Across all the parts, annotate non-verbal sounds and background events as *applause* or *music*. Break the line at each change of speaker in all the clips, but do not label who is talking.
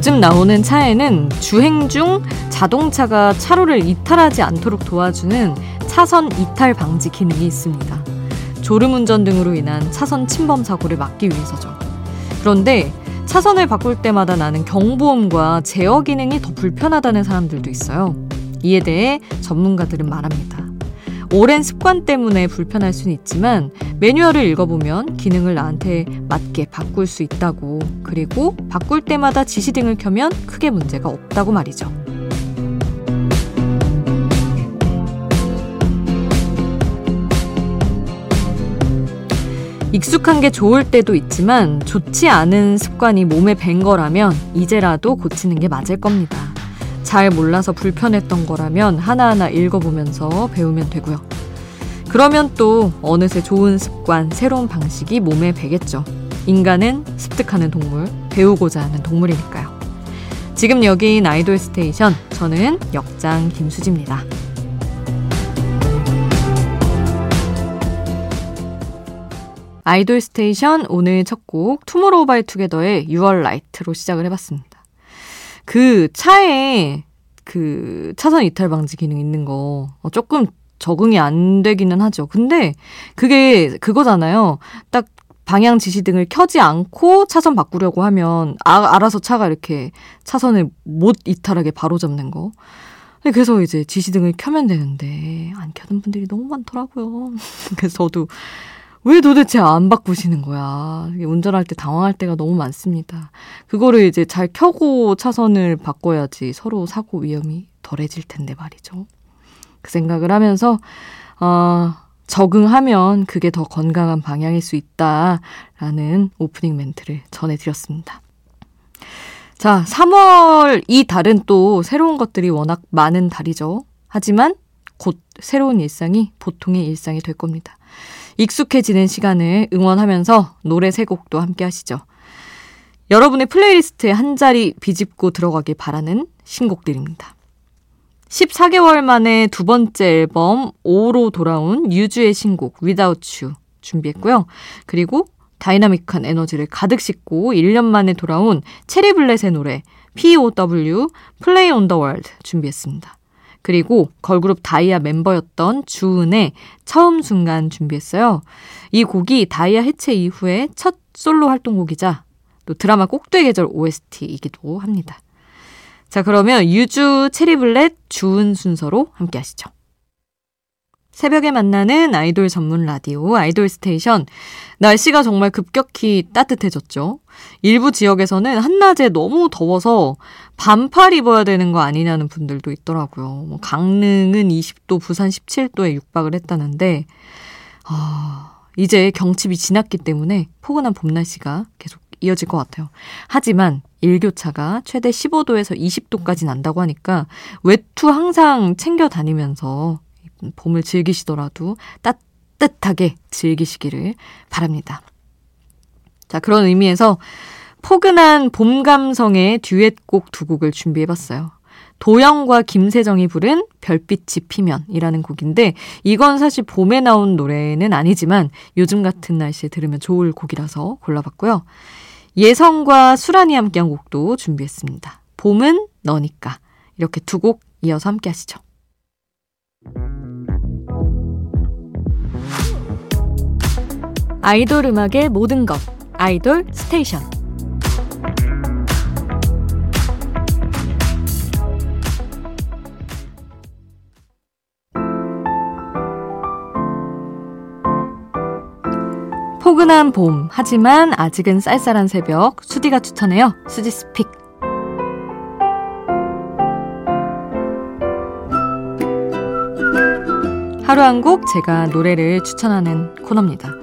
요즘 나오는 차에는 주행 중 자동차가 차로를 이탈하지 않도록 도와주는 차선 이탈 방지 기능이 있습니다. 졸음 운전 등으로 인한 차선 침범 사고를 막기 위해서죠. 그런데 차선을 바꿀 때마다 나는 경보음과 제어 기능이 더 불편하다는 사람들도 있어요. 이에 대해 전문가들은 말합니다. 오랜 습관 때문에 불편할 수는 있지만 매뉴얼을 읽어보면 기능을 나한테 맞게 바꿀 수 있다고 그리고 바꿀 때마다 지시등을 켜면 크게 문제가 없다고 말이죠. 익숙한 게 좋을 때도 있지만 좋지 않은 습관이 몸에 밴 거라면 이제라도 고치는 게 맞을 겁니다. 잘 몰라서 불편했던 거라면 하나하나 읽어보면서 배우면 되고요. 그러면 또 어느새 좋은 습관, 새로운 방식이 몸에 배겠죠. 인간은 습득하는 동물, 배우고자 하는 동물이니까요. 지금 여기인 아이돌 스테이션, 저는 역장 김수지입니다. 아이돌 스테이션 오늘 첫 곡 투모로우 바이 투게더의 6월 라이트로 시작을 해봤습니다. 그 차에 그 차선 이탈 방지 기능 있는 거 어, 조금 적응이 안 되기는 하죠. 근데 그게 그거잖아요. 딱 방향 지시등을 켜지 않고 차선 바꾸려고 하면 아, 알아서 차가 이렇게 차선을 못 이탈하게 바로 잡는 거. 그래서 이제 지시등을 켜면 되는데 안 켜는 분들이 너무 많더라고요. *laughs* 그래서 저도 왜 도대체 안 바꾸시는 거야? 운전할 때 당황할 때가 너무 많습니다. 그거를 이제 잘 켜고 차선을 바꿔야지 서로 사고 위험이 덜해질 텐데 말이죠. 그 생각을 하면서, 어, 적응하면 그게 더 건강한 방향일 수 있다라는 오프닝 멘트를 전해드렸습니다. 자, 3월 이 달은 또 새로운 것들이 워낙 많은 달이죠. 하지만 곧 새로운 일상이 보통의 일상이 될 겁니다. 익숙해지는 시간을 응원하면서 노래 세 곡도 함께 하시죠. 여러분의 플레이리스트에 한 자리 비집고 들어가길 바라는 신곡들입니다. 14개월 만에 두 번째 앨범 O로 돌아온 유주의 신곡 Without You 준비했고요. 그리고 다이나믹한 에너지를 가득 싣고 1년 만에 돌아온 체리블렛의 노래 POW Play on the World 준비했습니다. 그리고 걸그룹 다이아 멤버였던 주은의 처음 순간 준비했어요. 이 곡이 다이아 해체 이후에 첫 솔로 활동곡이자 또 드라마 꼭두의 계절 OST이기도 합니다. 자, 그러면 유주 체리블렛 주은 순서로 함께 하시죠. 새벽에 만나는 아이돌 전문 라디오 아이돌 스테이션. 날씨가 정말 급격히 따뜻해졌죠. 일부 지역에서는 한낮에 너무 더워서 반팔 입어야 되는 거 아니냐는 분들도 있더라고요. 뭐 강릉은 20도, 부산 17도에 육박을 했다는데, 아, 이제 경칩이 지났기 때문에 포근한 봄 날씨가 계속 이어질 것 같아요. 하지만 일교차가 최대 15도에서 20도까지 난다고 하니까 외투 항상 챙겨 다니면서 봄을 즐기시더라도 따뜻하게 즐기시기를 바랍니다. 자, 그런 의미에서 포근한 봄 감성의 듀엣곡 두 곡을 준비해봤어요. 도영과 김세정이 부른 별빛이 피면이라는 곡인데 이건 사실 봄에 나온 노래는 아니지만 요즘 같은 날씨에 들으면 좋을 곡이라서 골라봤고요. 예성과 수란이 함께한 곡도 준비했습니다. 봄은 너니까 이렇게 두 곡 이어서 함께 하시죠. 아이돌 음악의 모든 것 아이돌 스테이션. 포근한 봄 하지만 아직은 쌀쌀한 새벽. 수디가 추천해요. 수디's Pick. 하루 한 곡 제가 노래를 추천하는 코너입니다.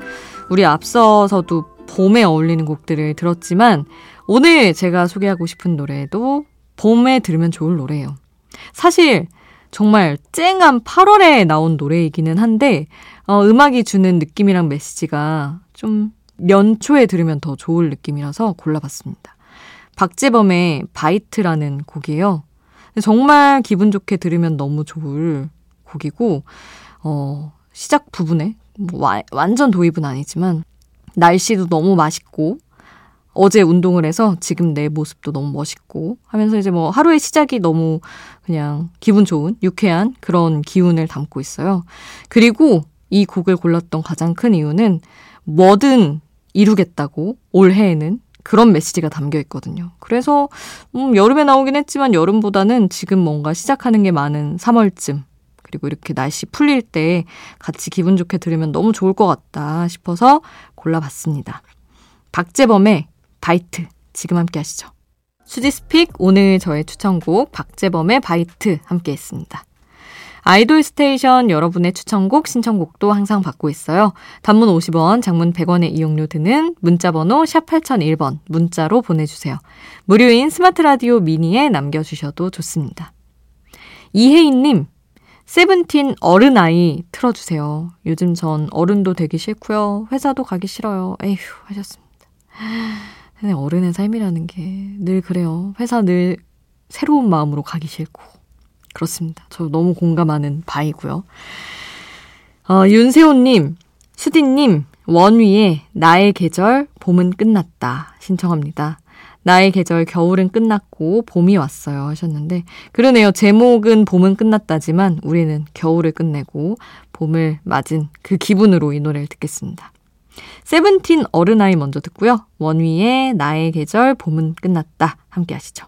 우리 앞서서도 봄에 어울리는 곡들을 들었지만 오늘 제가 소개하고 싶은 노래도 봄에 들으면 좋을 노래예요. 사실 정말 쨍한 8월에 나온 노래이기는 한데 어, 음악이 주는 느낌이랑 메시지가 좀 연초에 들으면 더 좋을 느낌이라서 골라봤습니다. 박재범의 Bite라는 곡이에요. 정말 기분 좋게 들으면 너무 좋을 곡이고 어, 시작 부분에 뭐 와, 완전 도입은 아니지만 날씨도 너무 맛있고 어제 운동을 해서 지금 내 모습도 너무 멋있고 하면서 이제 뭐 하루의 시작이 너무 그냥 기분 좋은 유쾌한 그런 기운을 담고 있어요. 그리고 이 곡을 골랐던 가장 큰 이유는 뭐든 이루겠다고 올해에는 그런 메시지가 담겨 있거든요. 그래서 음, 여름에 나오긴 했지만 여름보다는 지금 뭔가 시작하는 게 많은 3월쯤 그리고 이렇게 날씨 풀릴 때 같이 기분 좋게 들으면 너무 좋을 것 같다 싶어서 골라봤습니다. 박재범의 Bite 지금 함께 하시죠. 수디's Pick 오늘 저의 추천곡 박재범의 Bite 함께 했습니다. 아이돌 스테이션 여러분의 추천곡, 신청곡도 항상 받고 있어요. 단문 50원, 장문 100원의 이용료 드는 문자번호 샵 8001번 문자로 보내주세요. 무료인 스마트 라디오 미니에 남겨주셔도 좋습니다. 이혜인님, 세븐틴 어른아이 틀어주세요. 요즘 전 어른도 되기 싫고요. 회사도 가기 싫어요. 에휴 하셨습니다. 어른의 삶이라는 게 늘 그래요. 회사 늘 새로운 마음으로 가기 싫고 그렇습니다. 저 너무 공감하는 바이고요. 어, 윤세호님, 수디님, 원위의 나의 계절 봄은 끝났다 신청합니다. 나의 계절 겨울은 끝났고 봄이 왔어요 하셨는데 그러네요. 제목은 봄은 끝났다지만 우리는 겨울을 끝내고 봄을 맞은 그 기분으로 이 노래를 듣겠습니다. 세븐틴 어른아이 먼저 듣고요. 원위의 나의 계절 봄은 끝났다 함께 하시죠.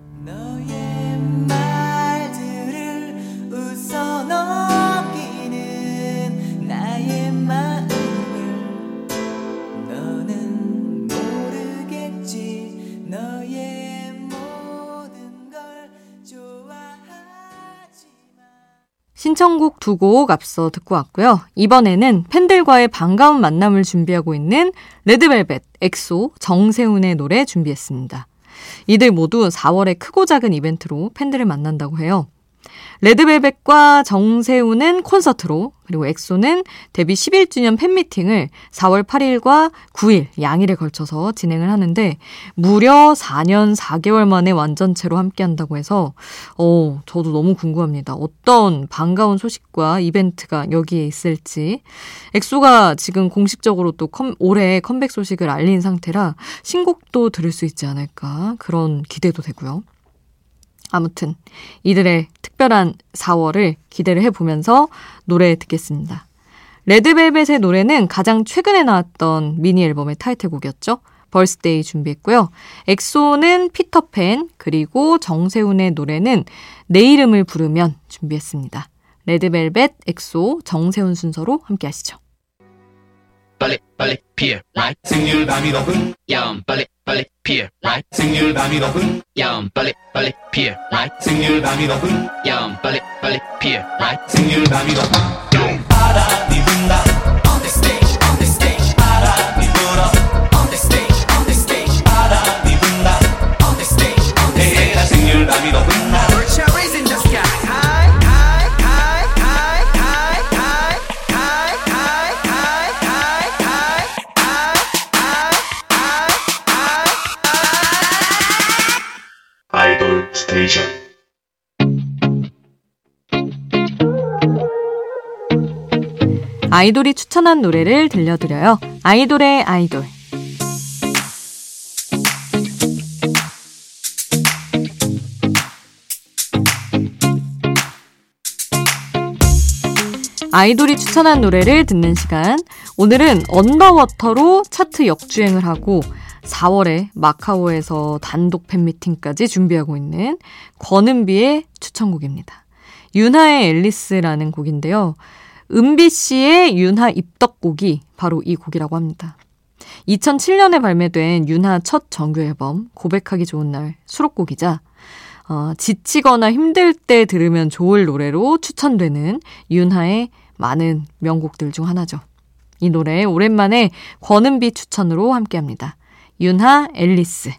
신청곡 두 곡 앞서 듣고 왔고요. 이번에는 팬들과의 반가운 만남을 준비하고 있는 레드벨벳, 엑소, 정세운의 노래 준비했습니다. 이들 모두 4월에 크고 작은 이벤트로 팬들을 만난다고 해요. 레드벨벳과 정세운은 콘서트로 그리고 엑소는 데뷔 11주년 팬미팅을 4월 8일과 9일 양일에 걸쳐서 진행을 하는데 무려 4년 4개월 만에 완전체로 함께 한다고 해서 어 저도 너무 궁금합니다. 어떤 반가운 소식과 이벤트가 여기에 있을지 엑소가 지금 공식적으로 또 컴, 올해 컴백 소식을 알린 상태라 신곡도 들을 수 있지 않을까 그런 기대도 되고요. 아무튼 이들의 특별한 4월을 기대를 해보면서 노래 듣겠습니다. 레드벨벳의 노래는 가장 최근에 나왔던 미니 앨범의 타이틀곡이었죠. Birthday 준비했고요. 엑소는 피터팬, 그리고 정세훈의 노래는 내 이름을 부르면 준비했습니다. 레드벨벳, 엑소, 정세훈 순서로 함께 하시죠. 빨리 빨리 피어 라이 생률 밤이 높은 밤이 야음 빨리 빨리 피어 라이 생률 밤이 높은 야음 빨리 빨리 피어 라이 생률 밤이 높은 바람이 분다 on the stage on the stage 바람이 불어 on the stage on the stage 바람이 분다 on the stage on the stage 생률 밤 아이돌이 추천한 노래를 들려드려요. 아이돌의 아이돌. 아이돌이 추천한 노래를 듣는 시간. 오늘은 언더워터로 차트 역주행을 하고 4월에 마카오에서 단독 팬미팅까지 준비하고 있는 권은비의 추천곡입니다. 윤하의 앨리스라는 곡인데요. 은비 씨의 윤하 입덕곡이 바로 이 곡이라고 합니다. 2007년에 발매된 윤하 첫 정규 앨범 고백하기 좋은 날 수록곡이자 어, 지치거나 힘들 때 들으면 좋을 노래로 추천되는 윤하의 많은 명곡들 중 하나죠. 이 노래 오랜만에 권은비 추천으로 함께합니다. 윤하 앨리스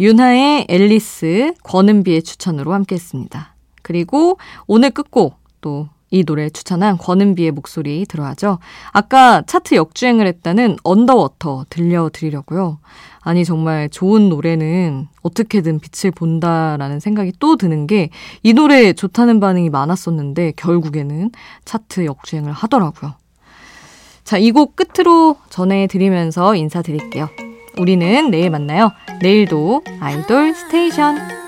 윤하의 앨리스, 권은비의 추천으로 함께 했습니다. 그리고 오늘 끝곡 또 이 노래 추천한 권은비의 목소리 들어야죠. 아까 차트 역주행을 했다는 Underwater 들려드리려고요. 아니 정말 좋은 노래는 어떻게든 빛을 본다라는 생각이 또 드는 게 이 노래 좋다는 반응이 많았었는데 결국에는 차트 역주행을 하더라고요. 자, 이 곡 끝으로 전해드리면서 인사드릴게요. 우리는 내일 만나요. 내일도 아이돌 스테이션.